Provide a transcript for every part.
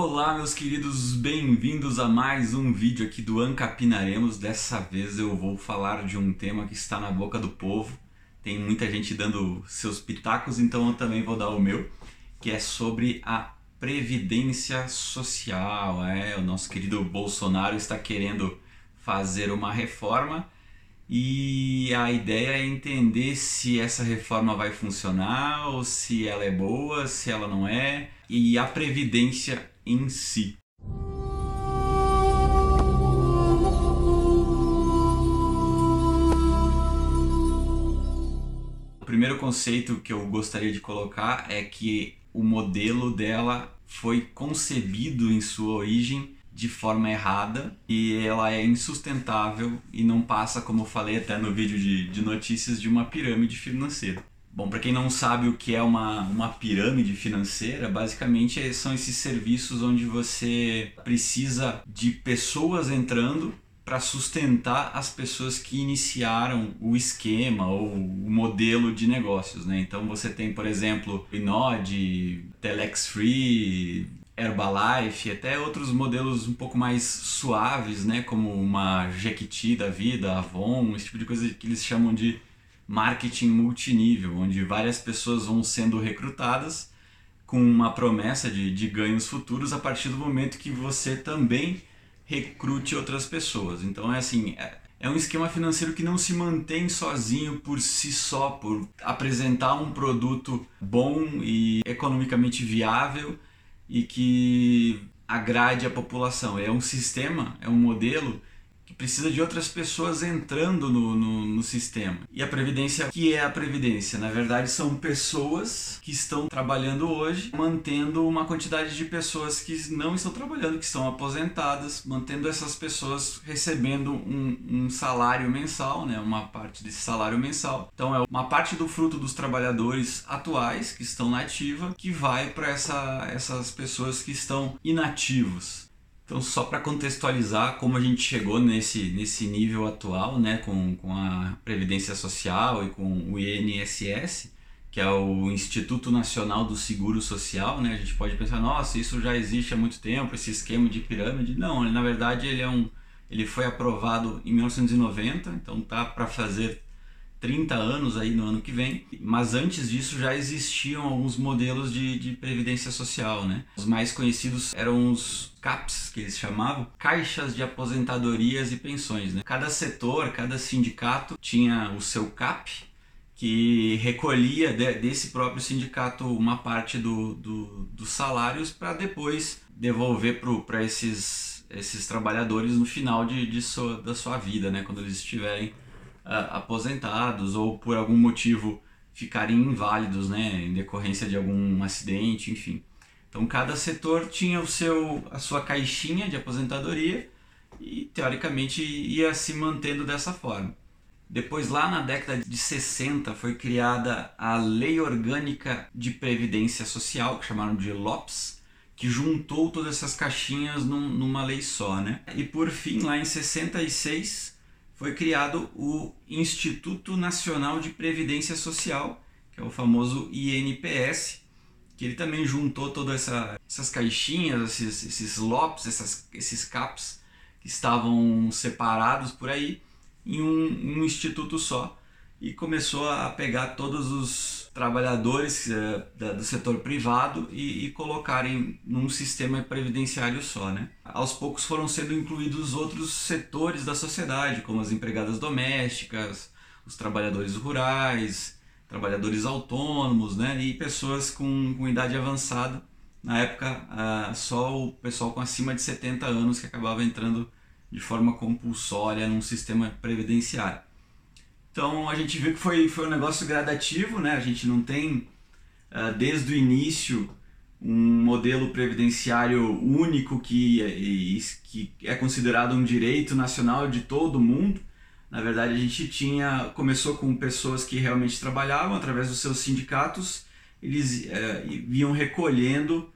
Olá, meus queridos, bem-vindos a mais um vídeo aqui do Ancapinaremos. Dessa vez eu vou falar de um tema que está na boca do povo. Tem muita gente dando seus pitacos, então eu também vou dar o meu, que é sobre a previdência social. É, o nosso querido Bolsonaro está querendo fazer uma reforma e a ideia é entender se essa reforma vai funcionar ou se ela é boa, se ela não é, e a previdência em si. O primeiro conceito que eu gostaria de colocar é que o modelo dela foi concebido em sua origem de forma errada e ela é insustentável e não passa, como eu falei até no vídeo de, de notícias, de uma pirâmide financeira. Bom, para quem não sabe o que é uma, uma pirâmide financeira, basicamente são esses serviços onde você precisa de pessoas entrando para sustentar as pessoas que iniciaram o esquema ou o modelo de negócios, né? Então você tem, por exemplo, Inode, Telex Free, Herbalife, até outros modelos um pouco mais suaves, né? Como uma Jequiti da vida, Avon, esse tipo de coisa que eles chamam de marketing multinível, onde várias pessoas vão sendo recrutadas com uma promessa de, de ganhos futuros a partir do momento que você também recrute outras pessoas. Então é assim, é, é um esquema financeiro que não se mantém sozinho por si só, por apresentar um produto bom e economicamente viável e que agrade a população. É um sistema, é um modelo precisa de outras pessoas entrando no, no, no, sistema. E a Previdência, o que é a Previdência? Na verdade, são pessoas que estão trabalhando hoje, mantendo uma quantidade de pessoas que não estão trabalhando, que estão aposentadas, mantendo essas pessoas recebendo um, um salário mensal, né? uma parte desse salário mensal. Então, é uma parte do fruto dos trabalhadores atuais que estão na ativa que vai para essa, essas pessoas que estão inativos. Então, só para contextualizar como a gente chegou nesse, nesse nível atual, né, com, com a Previdência Social e com o INSS, que é o Instituto Nacional do Seguro Social, né, a gente pode pensar, nossa, isso já existe há muito tempo, esse esquema de pirâmide. Não, ele, na verdade ele é um, ele foi aprovado em 1990, então tá para fazer 30 anos aí no ano que vem, mas antes disso já existiam alguns modelos de, de previdência social, né? Os mais conhecidos eram os CAPs, que eles chamavam, caixas de aposentadorias e pensões, né? Cada setor, cada sindicato tinha o seu CAP, que recolhia de, desse próprio sindicato uma parte do, do dos salários para depois devolver para esses, esses trabalhadores no final de, de sua, da sua vida, né? Quando eles estiverem aposentados ou por algum motivo ficarem inválidos, né, em decorrência de algum acidente, enfim. Então cada setor tinha o seu a sua caixinha de aposentadoria e teoricamente ia se mantendo dessa forma. Depois lá na década de 60 foi criada a Lei Orgânica de Previdência Social, que chamaram de LOPS, que juntou todas essas caixinhas num, numa lei só, né? E por fim, lá em 66, foi criado o Instituto Nacional de Previdência Social, que é o famoso INPS, que ele também juntou todas essa, essas caixinhas, esses, esses LOPs, essas, esses CAPs que estavam separados por aí em um, um instituto só e começou a pegar todos os trabalhadores é, do setor privado e, e colocarem num sistema previdenciário só, né? Aos poucos foram sendo incluídos outros setores da sociedade, como as empregadas domésticas, os trabalhadores rurais, trabalhadores autônomos, né? E pessoas com, com idade avançada. Na época, ah, só o pessoal com acima de 70 anos que acabava entrando de forma compulsória num sistema previdenciário. Então a gente viu que foi, foi um negócio gradativo, né? A gente não tem uh, desde o início um modelo previdenciário único que, que é considerado um direito nacional de todo mundo. Na verdade, a gente tinha começou com pessoas que realmente trabalhavam através dos seus sindicatos, eles uh, iam recolhendo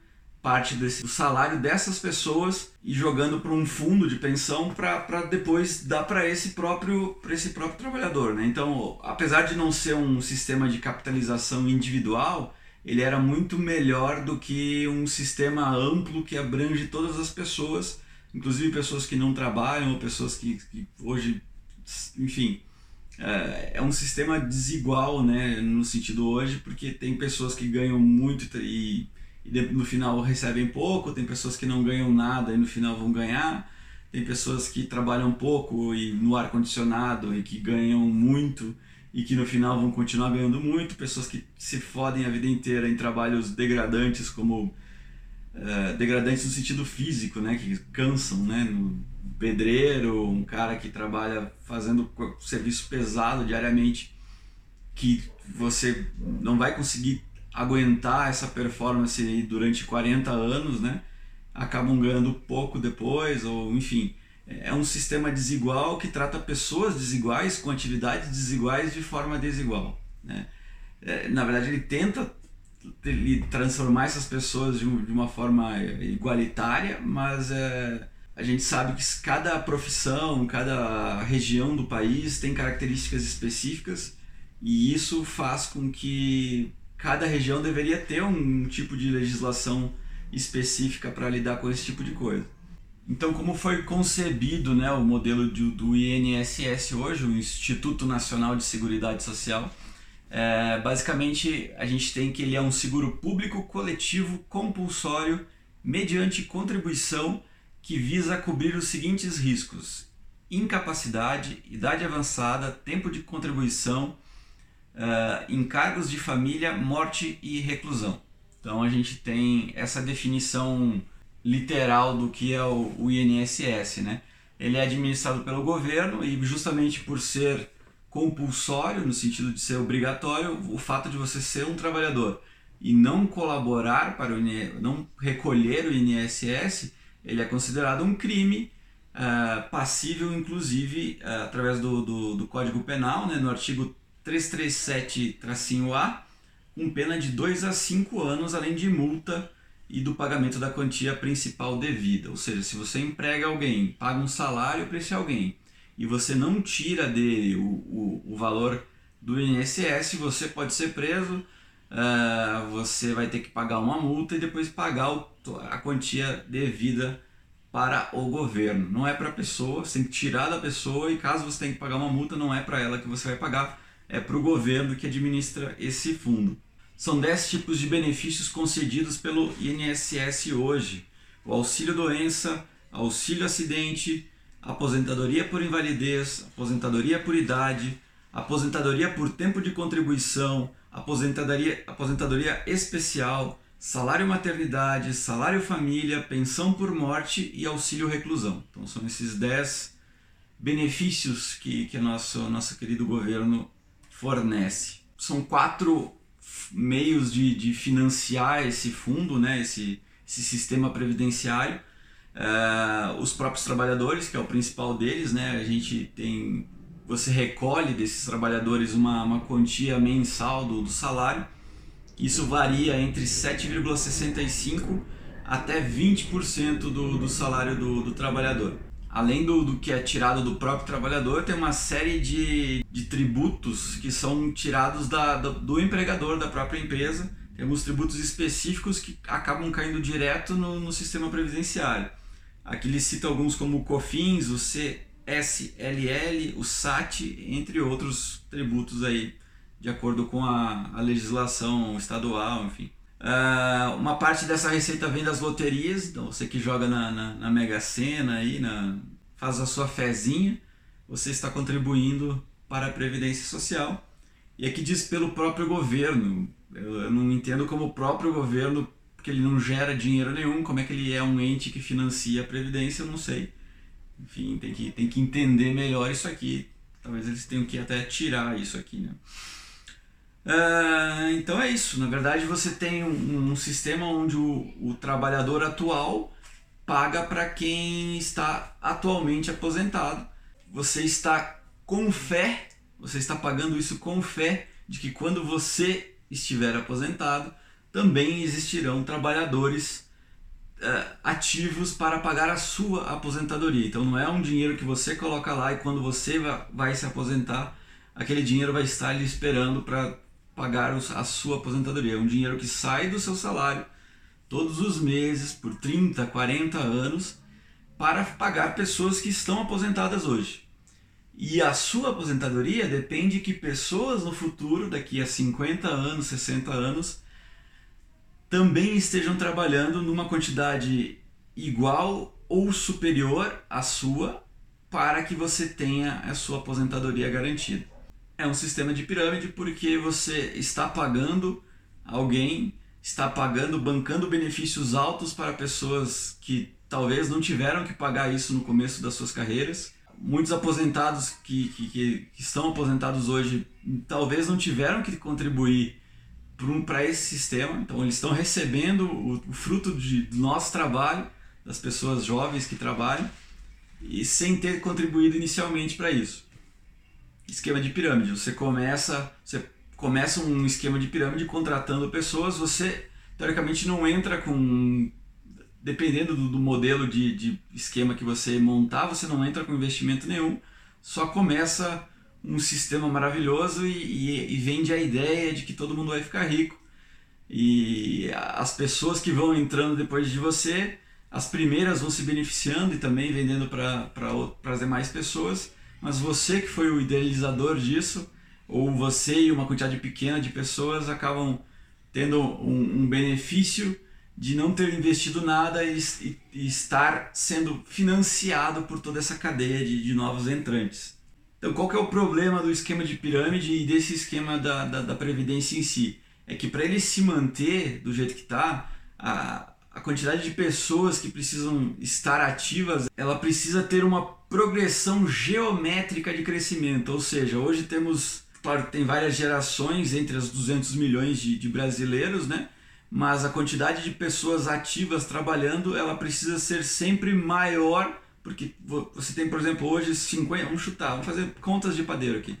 parte desse, do salário dessas pessoas e jogando para um fundo de pensão para depois dar para esse próprio para esse próprio trabalhador, né? Então, apesar de não ser um sistema de capitalização individual, ele era muito melhor do que um sistema amplo que abrange todas as pessoas, inclusive pessoas que não trabalham ou pessoas que, que hoje, enfim, é, é um sistema desigual, né, no sentido hoje, porque tem pessoas que ganham muito e, e no final recebem pouco, tem pessoas que não ganham nada e no final vão ganhar, tem pessoas que trabalham pouco e no ar condicionado e que ganham muito e que no final vão continuar ganhando muito, pessoas que se fodem a vida inteira em trabalhos degradantes como uh, degradantes no sentido físico, né, que cansam, né, no pedreiro, um cara que trabalha fazendo serviço pesado diariamente, que você não vai conseguir aguentar essa performance durante 40 anos, né? Acabam ganhando pouco depois, ou enfim, é um sistema desigual que trata pessoas desiguais com atividades desiguais de forma desigual. Né? É, na verdade, ele tenta ele transformar essas pessoas de, uma forma igualitária, mas é, a gente sabe que cada profissão, cada região do país tem características específicas e isso faz com que cada região deveria ter um tipo de legislação específica para lidar com esse tipo de coisa. Então, como foi concebido né, o modelo de, do INSS hoje, o Instituto Nacional de Seguridade Social? É, basicamente, a gente tem que ele é um seguro público coletivo compulsório mediante contribuição que visa cobrir os seguintes riscos: incapacidade, idade avançada, tempo de contribuição, uh, encargos de família, morte e reclusão. Então, a gente tem essa definição literal do que é o, o INSS, né? Ele é administrado pelo governo e justamente por ser compulsório, no sentido de ser obrigatório, o fato de você ser um trabalhador e não colaborar para o não recolher o INSS, ele é considerado um crime uh, passível, inclusive, uh, através do, do, do, Código Penal, né, no artigo 337-A, com pena de 2 a 5 anos, além de multa e do pagamento da quantia principal devida. Ou seja, se você emprega alguém, paga um salário para esse alguém e você não tira dele o, o, o valor do INSS, você pode ser preso, uh, você vai ter que pagar uma multa e depois pagar o, a quantia devida para o governo. Não é para a pessoa, você tem que tirar da pessoa e caso você tenha que pagar uma multa, não é para ela que você vai pagar, é para o governo que administra esse fundo. São 10 tipos de benefícios concedidos pelo INSS hoje: o auxílio doença, auxílio acidente, aposentadoria por invalidez, aposentadoria por idade, aposentadoria por tempo de contribuição, aposentadoria, aposentadoria especial, salário maternidade, salário família, pensão por morte e auxílio reclusão. Então são esses 10 benefícios que, que nosso, nosso querido governo fornece. São quatro meios de, de financiar esse fundo, né, esse, esse sistema previdenciário. Uh, os próprios trabalhadores, que é o principal deles, né, a gente tem, você recolhe desses trabalhadores uma, uma quantia mensal do, do salário. Isso varia entre 7,65% até 20% do, do salário do, do trabalhador além do, do que é tirado do próprio trabalhador, tem uma série de, de tributos que são tirados da, do, do empregador da própria empresa. Tem alguns tributos específicos que acabam caindo direto no, no sistema previdenciário. Aqui ele cita alguns como o COFINS, o CSLL, o SAT, entre outros tributos aí, de acordo com a, a legislação estadual, enfim. Uh, uma parte dessa receita vem das loterias, então você que joga na, na, na Mega Sena aí, na, faz a sua fezinha, você está contribuindo para a Previdência Social. E aqui diz pelo próprio governo. Eu, eu não entendo como o próprio governo, porque ele não gera dinheiro nenhum, como é que ele é um ente que financia a Previdência, eu não sei. Enfim, tem que, tem que entender melhor isso aqui. Talvez eles tenham que até tirar isso aqui, né? Uh, então é isso. Na verdade, você tem um, um sistema onde o, o, trabalhador atual paga para quem está atualmente aposentado. Você está com fé, você está pagando isso com fé de que quando você estiver aposentado, também existirão trabalhadores uh, ativos para pagar a sua aposentadoria. Então não é um dinheiro que você coloca lá e quando você vai, vai se aposentar, aquele dinheiro vai estar lhe esperando para pagar a sua aposentadoria. É um dinheiro que sai do seu salário todos os meses por 30, 40 anos para pagar pessoas que estão aposentadas hoje. E a sua aposentadoria depende que pessoas no futuro, daqui a 50 anos, 60 anos, também estejam trabalhando numa quantidade igual ou superior à sua para que você tenha a sua aposentadoria garantida. É um sistema de pirâmide porque você está pagando alguém, está pagando, bancando benefícios altos para pessoas que talvez não tiveram que pagar isso no começo das suas carreiras muitos aposentados que, que, que, estão aposentados hoje talvez não tiveram que contribuir para esse sistema, então eles estão recebendo o, o fruto de, do nosso trabalho, das pessoas jovens que trabalham, e sem ter contribuído inicialmente para isso. Esquema de pirâmide, você começa, você começa um esquema de pirâmide contratando pessoas, você teoricamente não entra com dependendo do, do modelo de, de, esquema que você montar, você não entra com investimento nenhum, só começa um sistema maravilhoso e, e, e, vende a ideia de que todo mundo vai ficar rico. E as pessoas que vão entrando depois de você, as primeiras vão se beneficiando e também vendendo para as demais pessoas, mas você que foi o idealizador disso, ou você e uma quantidade pequena de pessoas acabam tendo um, um benefício de não ter investido nada e, e, e, estar sendo financiado por toda essa cadeia de, de, novos entrantes. Então, qual que é o problema do esquema de pirâmide e desse esquema da, da, da previdência em si? É que para ele se manter do jeito que está, a, a quantidade de pessoas que precisam estar ativas, ela precisa ter uma progressão geométrica de crescimento. Ou seja, hoje temos, claro, tem várias gerações entre os 200 milhões de, de brasileiros, né? mas a quantidade de pessoas ativas trabalhando ela precisa ser sempre maior, porque você tem, por exemplo, hoje 50, vamos chutar, vamos fazer contas de padeiro aqui.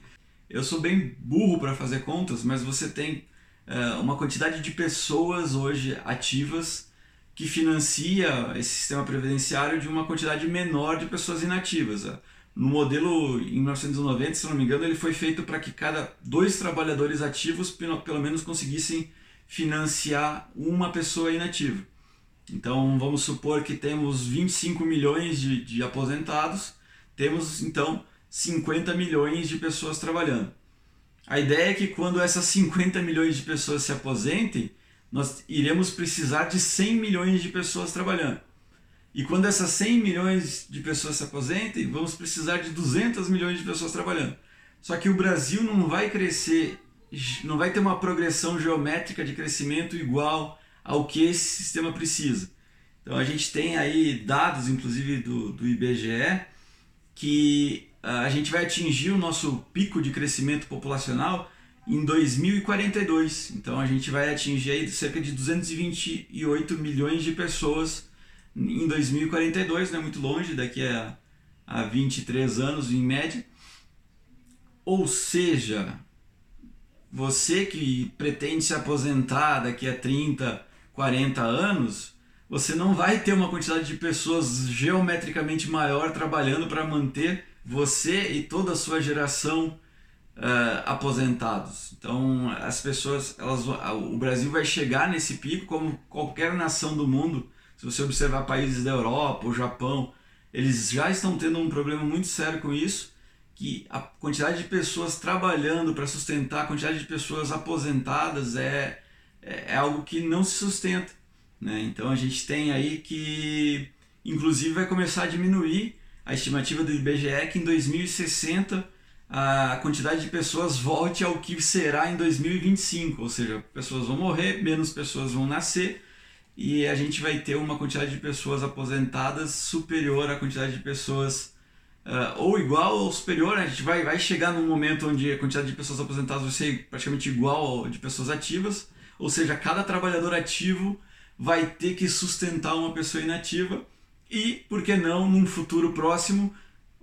Eu sou bem burro para fazer contas, mas você tem uh, uma quantidade de pessoas hoje ativas que financia esse sistema previdenciário de uma quantidade menor de pessoas inativas. No modelo em 1990, se não me engano, ele foi feito para que cada dois trabalhadores ativos pelo menos conseguissem financiar uma pessoa inativa. Então vamos supor que temos 25 milhões de, de aposentados, temos então 50 milhões de pessoas trabalhando. A ideia é que quando essas 50 milhões de pessoas se aposentem, nós iremos precisar de 100 milhões de pessoas trabalhando. E quando essas 100 milhões de pessoas se aposentem, vamos precisar de 200 milhões de pessoas trabalhando. Só que o Brasil não vai crescer não vai ter uma progressão geométrica de crescimento igual ao que esse sistema precisa. Então a gente tem aí dados, inclusive do, do IBGE, que ah, a gente vai atingir o nosso pico de crescimento populacional em 2042. Então a gente vai atingir cerca de 228 milhões de pessoas em 2042, não é muito longe, daqui a, a 23 anos em média. Ou seja, você que pretende se aposentar daqui a 30, 40 anos, você não vai ter uma quantidade de pessoas geometricamente maior trabalhando para manter você e toda a sua geração uh, aposentados. Então, as pessoas, elas, o Brasil vai chegar nesse pico como qualquer nação do mundo. Se você observar países da Europa, o Japão, eles já estão tendo um problema muito sério com isso que a quantidade de pessoas trabalhando para sustentar a quantidade de pessoas aposentadas é, é, é, algo que não se sustenta. Né? Então a gente tem aí que, inclusive, vai começar a diminuir a estimativa do IBGE que em 2060 a quantidade de pessoas volte ao que será em 2025, ou seja, pessoas vão morrer, menos pessoas vão nascer e a gente vai ter uma quantidade de pessoas aposentadas superior à quantidade de pessoas uh, ou igual ou superior, né? a gente vai, vai chegar num momento onde a quantidade de pessoas aposentadas vai ser praticamente igual de pessoas ativas, ou seja, cada trabalhador ativo vai ter que sustentar uma pessoa inativa. E, por que não, num futuro próximo,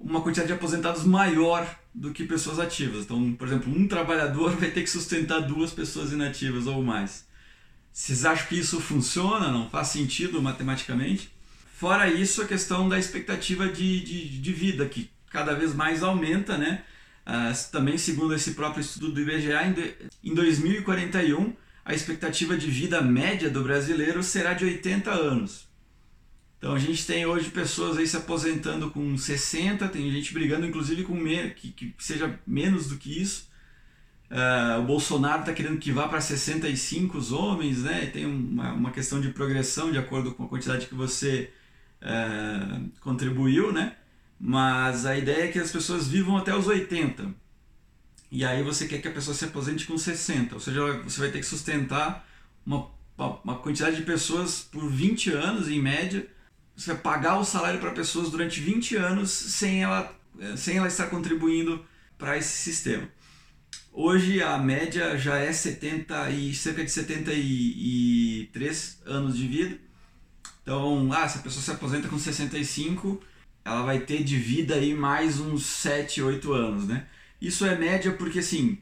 uma quantidade de aposentados maior do que pessoas ativas. Então, por exemplo, um trabalhador vai ter que sustentar duas pessoas inativas ou mais. Vocês acham que isso funciona? Não faz sentido matematicamente? Fora isso, a questão da expectativa de, de, de vida, que cada vez mais aumenta, né? Uh, também segundo esse próprio estudo do IBGE, em 2041 a expectativa de vida média do brasileiro será de 80 anos. Então a gente tem hoje pessoas aí se aposentando com 60, tem gente brigando inclusive com que, que seja menos do que isso. Uh, o Bolsonaro está querendo que vá para 65 os homens, né? Tem uma, uma questão de progressão de acordo com a quantidade que você uh, contribuiu, né? Mas a ideia é que as pessoas vivam até os 80. E aí você quer que a pessoa se aposente com 60. Ou seja, você vai ter que sustentar uma, uma quantidade de pessoas por 20 anos, em média. Você vai pagar o salário para pessoas durante 20 anos sem ela, sem ela estar contribuindo para esse sistema. Hoje a média já é 70 e cerca de 73 anos de vida. Então, ah, se a pessoa se aposenta com 65, ela vai ter de vida aí mais uns 7, 8 anos, né? Isso é média porque assim,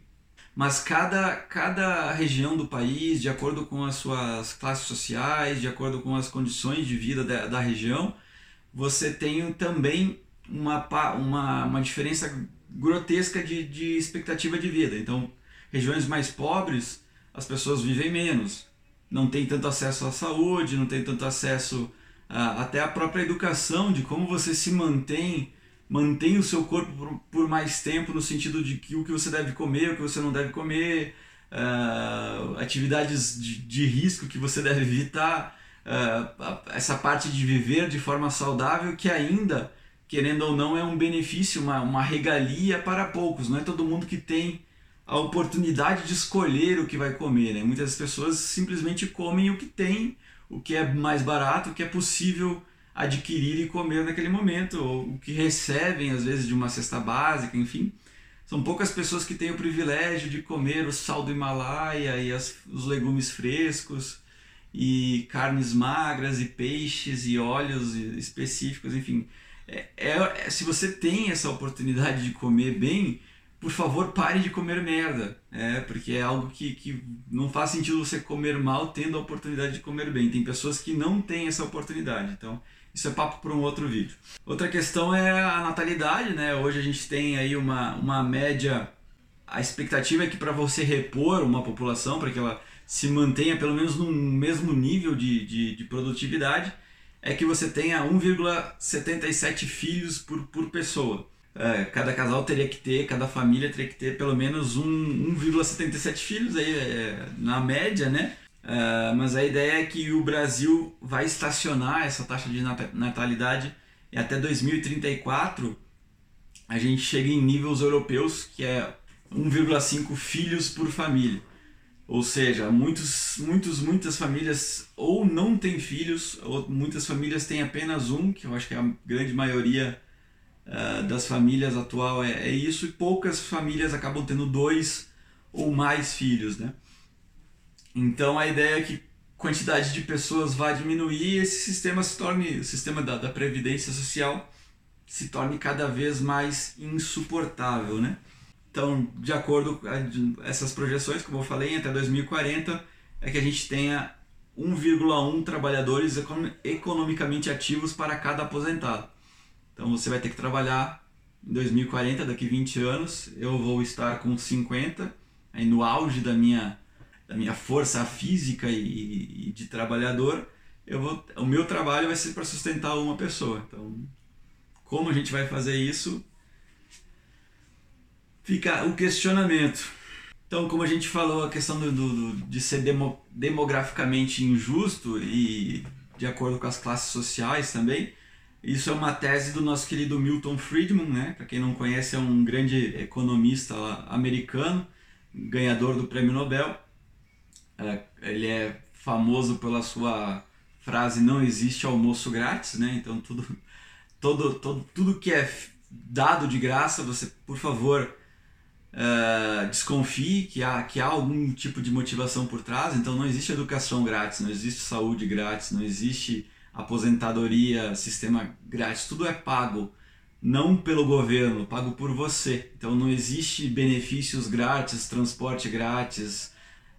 mas cada, cada região do país, de acordo com as suas classes sociais, de acordo com as condições de vida da, da região, você tem também uma, uma, uma diferença grotesca de, de expectativa de vida. Então, regiões mais pobres, as pessoas vivem menos, não tem tanto acesso à saúde, não tem tanto acesso a, até à própria educação, de como você se mantém, mantém o seu corpo por, por, mais tempo, no sentido de que o que você deve comer, o que você não deve comer, uh, atividades de, de, risco que você deve evitar, uh, essa parte de viver de forma saudável que ainda querendo ou não, é um benefício, uma, uma regalia para poucos. Não é todo mundo que tem a oportunidade de escolher o que vai comer. Né? Muitas pessoas simplesmente comem o que tem, o que é mais barato, o que é possível adquirir e comer naquele momento, ou o que recebem às vezes de uma cesta básica, enfim. São poucas pessoas que têm o privilégio de comer o sal do Himalaia e as, os legumes frescos e carnes magras e peixes e óleos específicos, enfim é, é, se você tem essa oportunidade de comer bem, por favor pare de comer merda. É, porque é algo que, que não faz sentido você comer mal tendo a oportunidade de comer bem. Tem pessoas que não têm essa oportunidade. Então, isso é papo para um outro vídeo. Outra questão é a natalidade, né? Hoje a gente tem aí uma, uma média. A expectativa é que para você repor uma população, para que ela se mantenha pelo menos no mesmo nível de, de, de produtividade, é que você tenha 1,77 filhos por, por pessoa. É, cada casal teria que ter, cada família teria que ter pelo menos um, 1,77 filhos aí, é, na média, né? É, mas a ideia é que o Brasil vai estacionar essa taxa de natalidade e até 2034 a gente chega em níveis europeus, que é 1,5 filhos por família. Ou seja, muitos, muitos, muitas famílias ou não têm filhos, ou muitas famílias têm apenas um, que eu acho que é a grande maioria uh, das famílias atual é, é, isso, e poucas famílias acabam tendo dois ou mais filhos, né? Então a ideia é que quantidade de pessoas vai diminuir e esse sistema se torne, o sistema da, da previdência social se torne cada vez mais insuportável, né? Então, de acordo com essas projeções, como eu falei, até 2040 é que a gente tenha 1,1 trabalhadores economicamente ativos para cada aposentado. Então você vai ter que trabalhar em 2040, daqui 20 anos, eu vou estar com 50, aí no auge da minha, da minha força física e, e de trabalhador, eu vou, o meu trabalho vai ser para sustentar uma pessoa. Então, como a gente vai fazer isso? fica o questionamento. Então, como a gente falou, a questão do, do de ser demo, demograficamente injusto e de acordo com as classes sociais também, isso é uma tese do nosso querido Milton Friedman, né? Para quem não conhece, é um grande economista americano, ganhador do Prêmio Nobel. É, ele é famoso pela sua frase "não existe almoço grátis", né? Então tudo, todo, todo, tudo que é dado de graça, você, por favor, uh, desconfie que há, que há algum tipo de motivação por trás. Então não existe educação grátis, não existe saúde grátis, não existe aposentadoria, sistema grátis, tudo é pago. Não pelo governo, pago por você. Então não existe benefícios grátis, transporte grátis,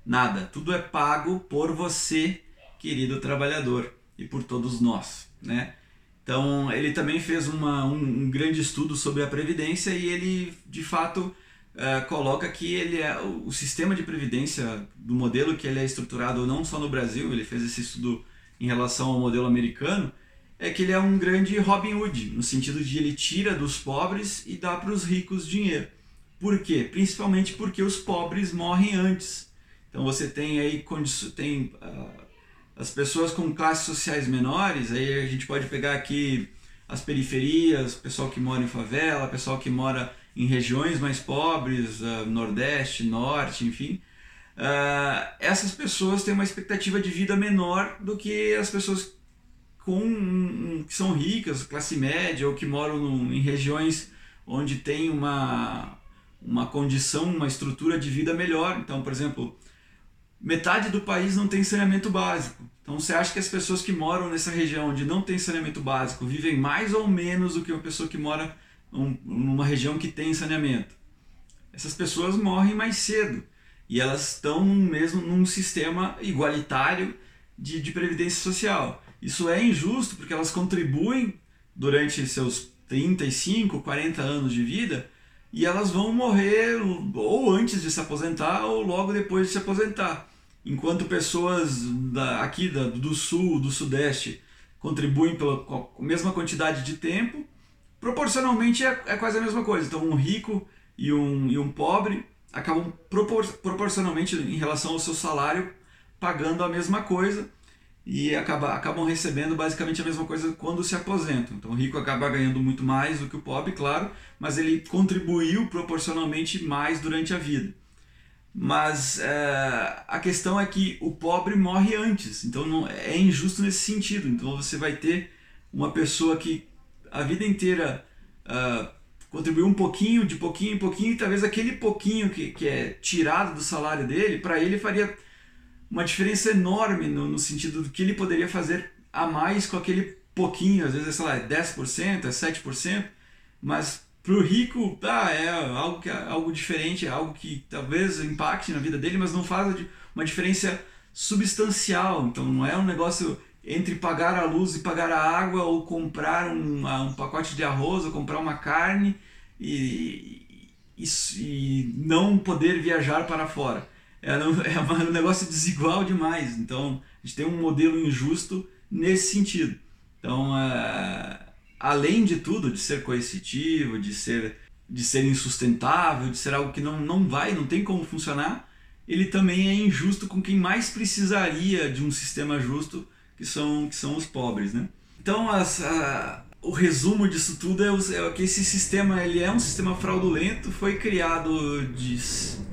nada. Tudo é pago por você, querido trabalhador, e por todos nós, né? Então, ele também fez uma, um, um grande estudo sobre a Previdência e ele, de fato, uh, coloca que ele é o, sistema de Previdência, do modelo que ele é estruturado não só no Brasil, ele fez esse estudo em relação ao modelo americano, é que ele é um grande Robin Hood, no sentido de ele tira dos pobres e dá para os ricos dinheiro. Por quê? Principalmente porque os pobres morrem antes. Então você tem aí tem uh, as pessoas com classes sociais menores, aí a gente pode pegar aqui as periferias, pessoal que mora em favela, pessoal que mora em regiões mais pobres, uh, Nordeste, Norte, enfim. Uh, essas pessoas têm uma expectativa de vida menor do que as pessoas com que são ricas, classe média ou que moram no, em regiões onde tem uma, uma condição, uma estrutura de vida melhor. Então, por exemplo, metade do país não tem saneamento básico. Então, você acha que as pessoas que moram nessa região onde não tem saneamento básico vivem mais ou menos do que uma pessoa que mora um, numa região que tem saneamento? Essas pessoas morrem mais cedo e elas estão mesmo num sistema igualitário de, de previdência social. Isso é injusto porque elas contribuem durante seus 35, 40 anos de vida e elas vão morrer ou antes de se aposentar ou logo depois de se aposentar. Enquanto pessoas da, aqui da, do sul, do sudeste, contribuem pela mesma quantidade de tempo, proporcionalmente é, é quase a mesma coisa. Então, um rico e um, e um pobre acabam propor, proporcionalmente em relação ao seu salário pagando a mesma coisa e acaba, acabam recebendo basicamente a mesma coisa quando se aposentam. Então o rico acaba ganhando muito mais do que o pobre, claro, mas ele contribuiu proporcionalmente mais durante a vida. Mas é, a questão é que o pobre morre antes, então não, é injusto nesse sentido. Então você vai ter uma pessoa que a vida inteira uh, contribuiu um pouquinho, de pouquinho em pouquinho, e talvez aquele pouquinho que, que é tirado do salário dele, para ele faria uma diferença enorme no, no sentido do que ele poderia fazer a mais com aquele pouquinho, às vezes, sei lá, é 10%, é 7%, mas para o rico tá, é algo, que, é algo diferente, é algo que talvez impacte na vida dele, mas não faz uma diferença substancial. Então não é um negócio entre pagar a luz e pagar a água, ou comprar um, um pacote de arroz, ou comprar uma carne e, e, e não poder viajar para fora é, é um negócio desigual demais. Então, a gente tem um modelo injusto nesse sentido. Então, é, além de tudo, de ser coercitivo, de ser, de ser insustentável, de ser algo que não, não vai, não tem como funcionar, ele também é injusto com quem mais precisaria de um sistema justo, que são, que são os pobres. Né? Então, as, a, o resumo disso tudo é, é, que esse sistema ele é um sistema fraudulento, foi criado de,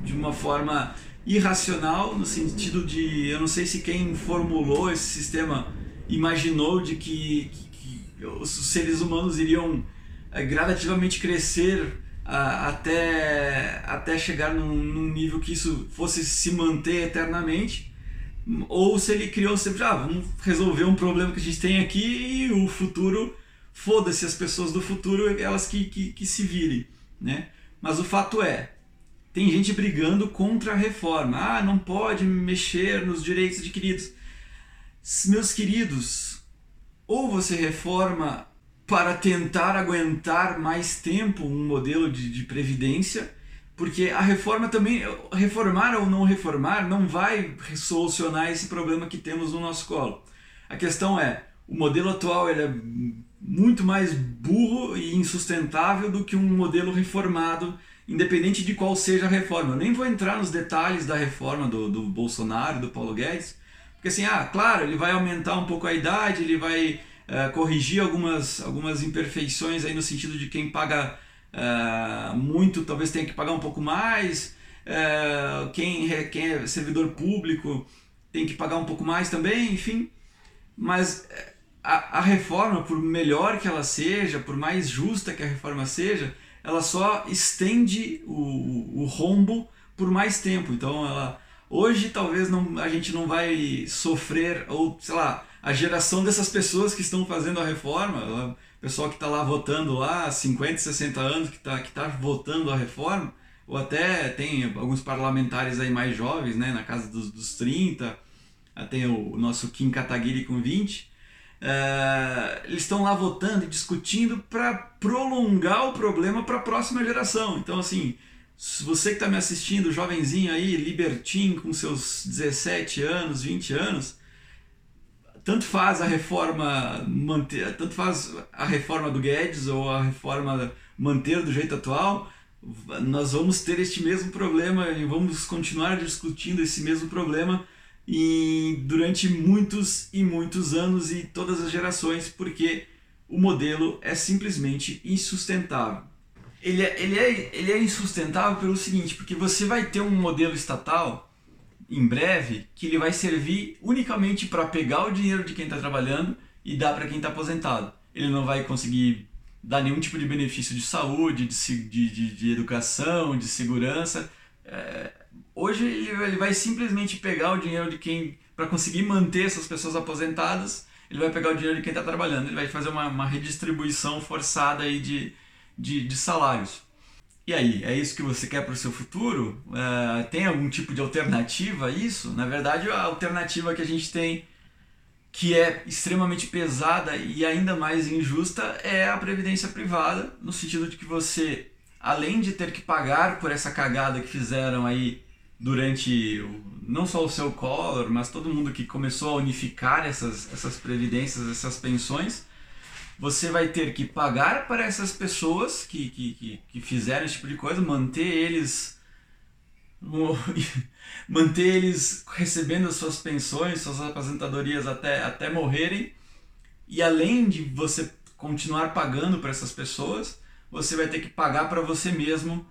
de uma forma irracional no sentido de eu não sei se quem formulou esse sistema imaginou de que, que, que os seres humanos iriam é, gradativamente crescer a, até, até chegar num, num, nível que isso fosse se manter eternamente. Ou se ele criou sempre ah, vamos resolver um problema que a gente tem aqui e o futuro foda-se as pessoas do futuro elas que, que, que se virem né? Mas o fato é tem gente brigando contra a reforma. Ah, não pode mexer nos direitos adquiridos. Meus queridos, ou você reforma para tentar aguentar mais tempo um modelo de, de previdência, porque a reforma também, reformar ou não reformar, não vai solucionar esse problema que temos no nosso colo. A questão é, o modelo atual ele é muito mais burro e insustentável do que um modelo reformado independente de qual seja a reforma. Eu nem vou entrar nos detalhes da reforma do, do Bolsonaro, do Paulo Guedes, porque assim, ah, claro, ele vai aumentar um pouco a idade, ele vai uh, corrigir algumas, algumas imperfeições aí no sentido de quem paga uh, muito talvez tenha que pagar um pouco mais, uh, quem, quem é servidor público tem que pagar um pouco mais também, enfim. Mas a, a reforma, por melhor que ela seja, por mais justa que a reforma seja, ela só estende o, o rombo por mais tempo. Então, ela, hoje talvez não, a gente não vai sofrer, ou sei lá, a geração dessas pessoas que estão fazendo a reforma, o pessoal que está lá votando lá, 50, 60 anos, que está que tá votando a reforma, ou até tem alguns parlamentares aí mais jovens, né, na casa dos, dos 30, tem o, o nosso Kim Kataguiri com 20, é, eles estão lá votando e discutindo para prolongar o problema para a próxima geração. Então, assim, você que está me assistindo, jovenzinho aí, libertinho, com seus 17 anos, 20 anos, tanto faz a reforma manter, tanto faz a reforma do Guedes ou a reforma manter do jeito atual, nós vamos ter este mesmo problema e vamos continuar discutindo esse mesmo problema e durante muitos e muitos anos e todas as gerações, porque o modelo é simplesmente insustentável. Ele é, ele é, ele é insustentável pelo seguinte, porque você vai ter um modelo estatal em breve que ele vai servir unicamente para pegar o dinheiro de quem está trabalhando e dar para quem está aposentado. Ele não vai conseguir dar nenhum tipo de benefício de saúde, de, de, de, de educação, de segurança. É, hoje ele vai simplesmente pegar o dinheiro de quem, para conseguir manter essas pessoas aposentadas, ele vai pegar o dinheiro de quem está trabalhando, ele vai fazer uma, uma redistribuição forçada aí de, de, de salários. E aí, é isso que você quer para o seu futuro? Uh, tem algum tipo de alternativa a isso? Na verdade, a alternativa que a gente tem, que é extremamente pesada e ainda mais injusta, é a previdência privada, no sentido de que você, além de ter que pagar por essa cagada que fizeram aí durante não só o seu Collor, mas todo mundo que começou a unificar essas, essas previdências, essas pensões, você vai ter que pagar para essas pessoas que, que, que, que fizeram esse tipo de coisa, manter eles manter eles recebendo as suas pensões, suas aposentadorias até, até morrerem. E além de você continuar pagando para essas pessoas, você vai ter que pagar para você mesmo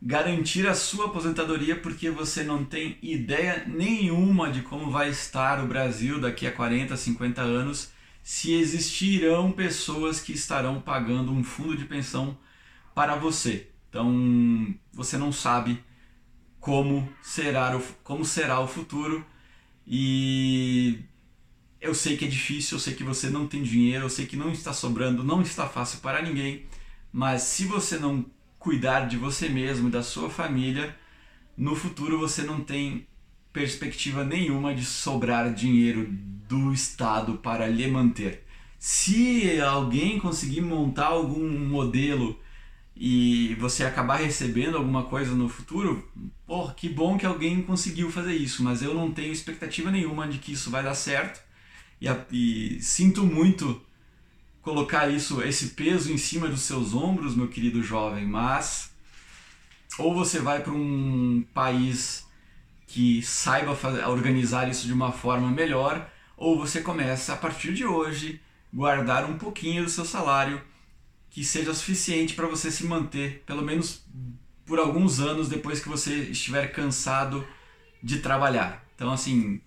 garantir a sua aposentadoria porque você não tem ideia nenhuma de como vai estar o Brasil daqui a 40, 50 anos se existirão pessoas que estarão pagando um fundo de pensão para você. Então, você não sabe como será o, como será o futuro e eu sei que é difícil, eu sei que você não tem dinheiro, eu sei que não está sobrando, não está fácil para ninguém, mas se você não cuidar de você mesmo da sua família, no futuro você não tem perspectiva nenhuma de sobrar dinheiro do Estado para lhe manter. Se alguém conseguir montar algum modelo e você acabar recebendo alguma coisa no futuro, pô, que bom que alguém conseguiu fazer isso, mas eu não tenho expectativa nenhuma de que isso vai dar certo e, e sinto muito colocar isso, esse peso em cima dos seus ombros, meu querido jovem, mas ou você vai para um país que saiba fazer, organizar isso de uma forma melhor, ou você começa a partir de hoje guardar um pouquinho do seu salário que seja suficiente para você se manter, pelo menos por alguns anos depois que você estiver cansado de trabalhar. Então assim,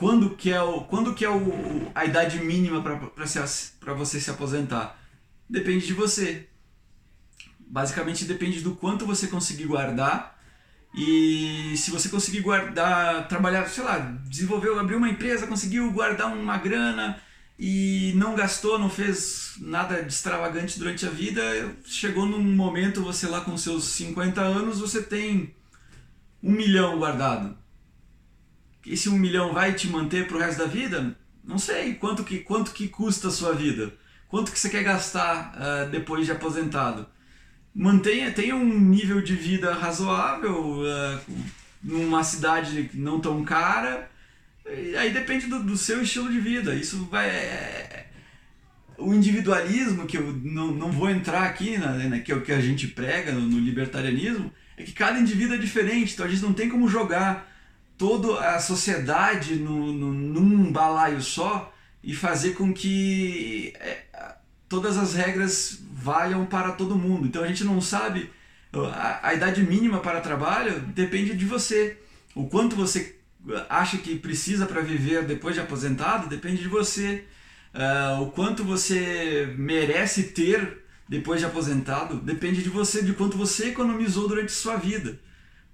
quando que é o quando que é o, a idade mínima para você se aposentar? Depende de você. Basicamente depende do quanto você conseguir guardar e se você conseguir guardar, trabalhar, sei lá, desenvolveu, abriu uma empresa, conseguiu guardar uma grana e não gastou, não fez nada de extravagante durante a vida, chegou num momento, você lá com seus 50 anos, você tem um milhão guardado. Esse um milhão vai te manter pro resto da vida? Não sei. Quanto que, quanto que custa a sua vida? Quanto que você quer gastar uh, depois de aposentado? mantenha tenha um nível de vida razoável uh, numa cidade não tão cara aí depende do, do, seu estilo de vida isso vai é, o individualismo que eu não, não vou entrar aqui né, que é o que a gente prega no, no, libertarianismo é que cada indivíduo é diferente então a gente não tem como jogar toda a sociedade no, no, num balaio só e fazer com que é, todas as regras valham para todo mundo. Então a gente não sabe. A, a idade mínima para trabalho depende de você. O quanto você acha que precisa para viver depois de aposentado depende de você. Uh, o quanto você merece ter depois de aposentado depende de você, de quanto você economizou durante sua vida.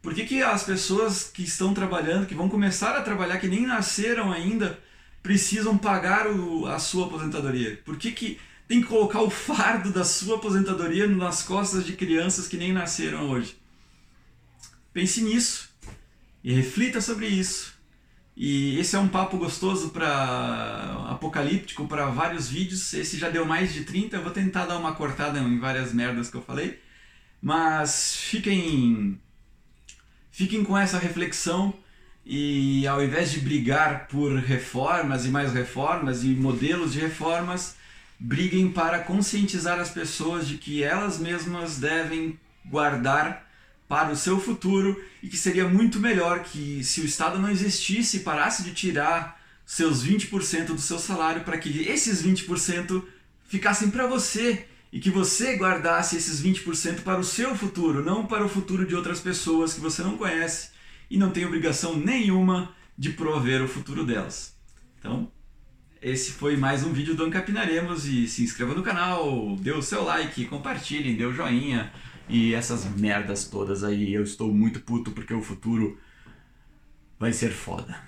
Por que, que as pessoas que estão trabalhando, que vão começar a trabalhar, que nem nasceram ainda, precisam pagar o, a sua aposentadoria? Por que, que tem que colocar o fardo da sua aposentadoria nas costas de crianças que nem nasceram hoje. Pense nisso e reflita sobre isso. E esse é um papo gostoso para apocalíptico para vários vídeos. Esse já deu mais de 30, eu vou tentar dar uma cortada em várias merdas que eu falei. Mas fiquem fiquem com essa reflexão e ao invés de brigar por reformas e mais reformas e modelos de reformas, briguem para conscientizar as pessoas de que elas mesmas devem guardar para o seu futuro e que seria muito melhor que se o Estado não existisse, parasse de tirar seus 20% do seu salário para que esses 20% ficassem para você e que você guardasse esses 20% para o seu futuro, não para o futuro de outras pessoas que você não conhece e não tem obrigação nenhuma de prover o futuro delas. Então, esse foi mais um vídeo do Ancapinaremos e se inscreva no canal, dê o seu like, compartilhem, dê o joinha e essas merdas todas aí. Eu estou muito puto porque o futuro vai ser foda.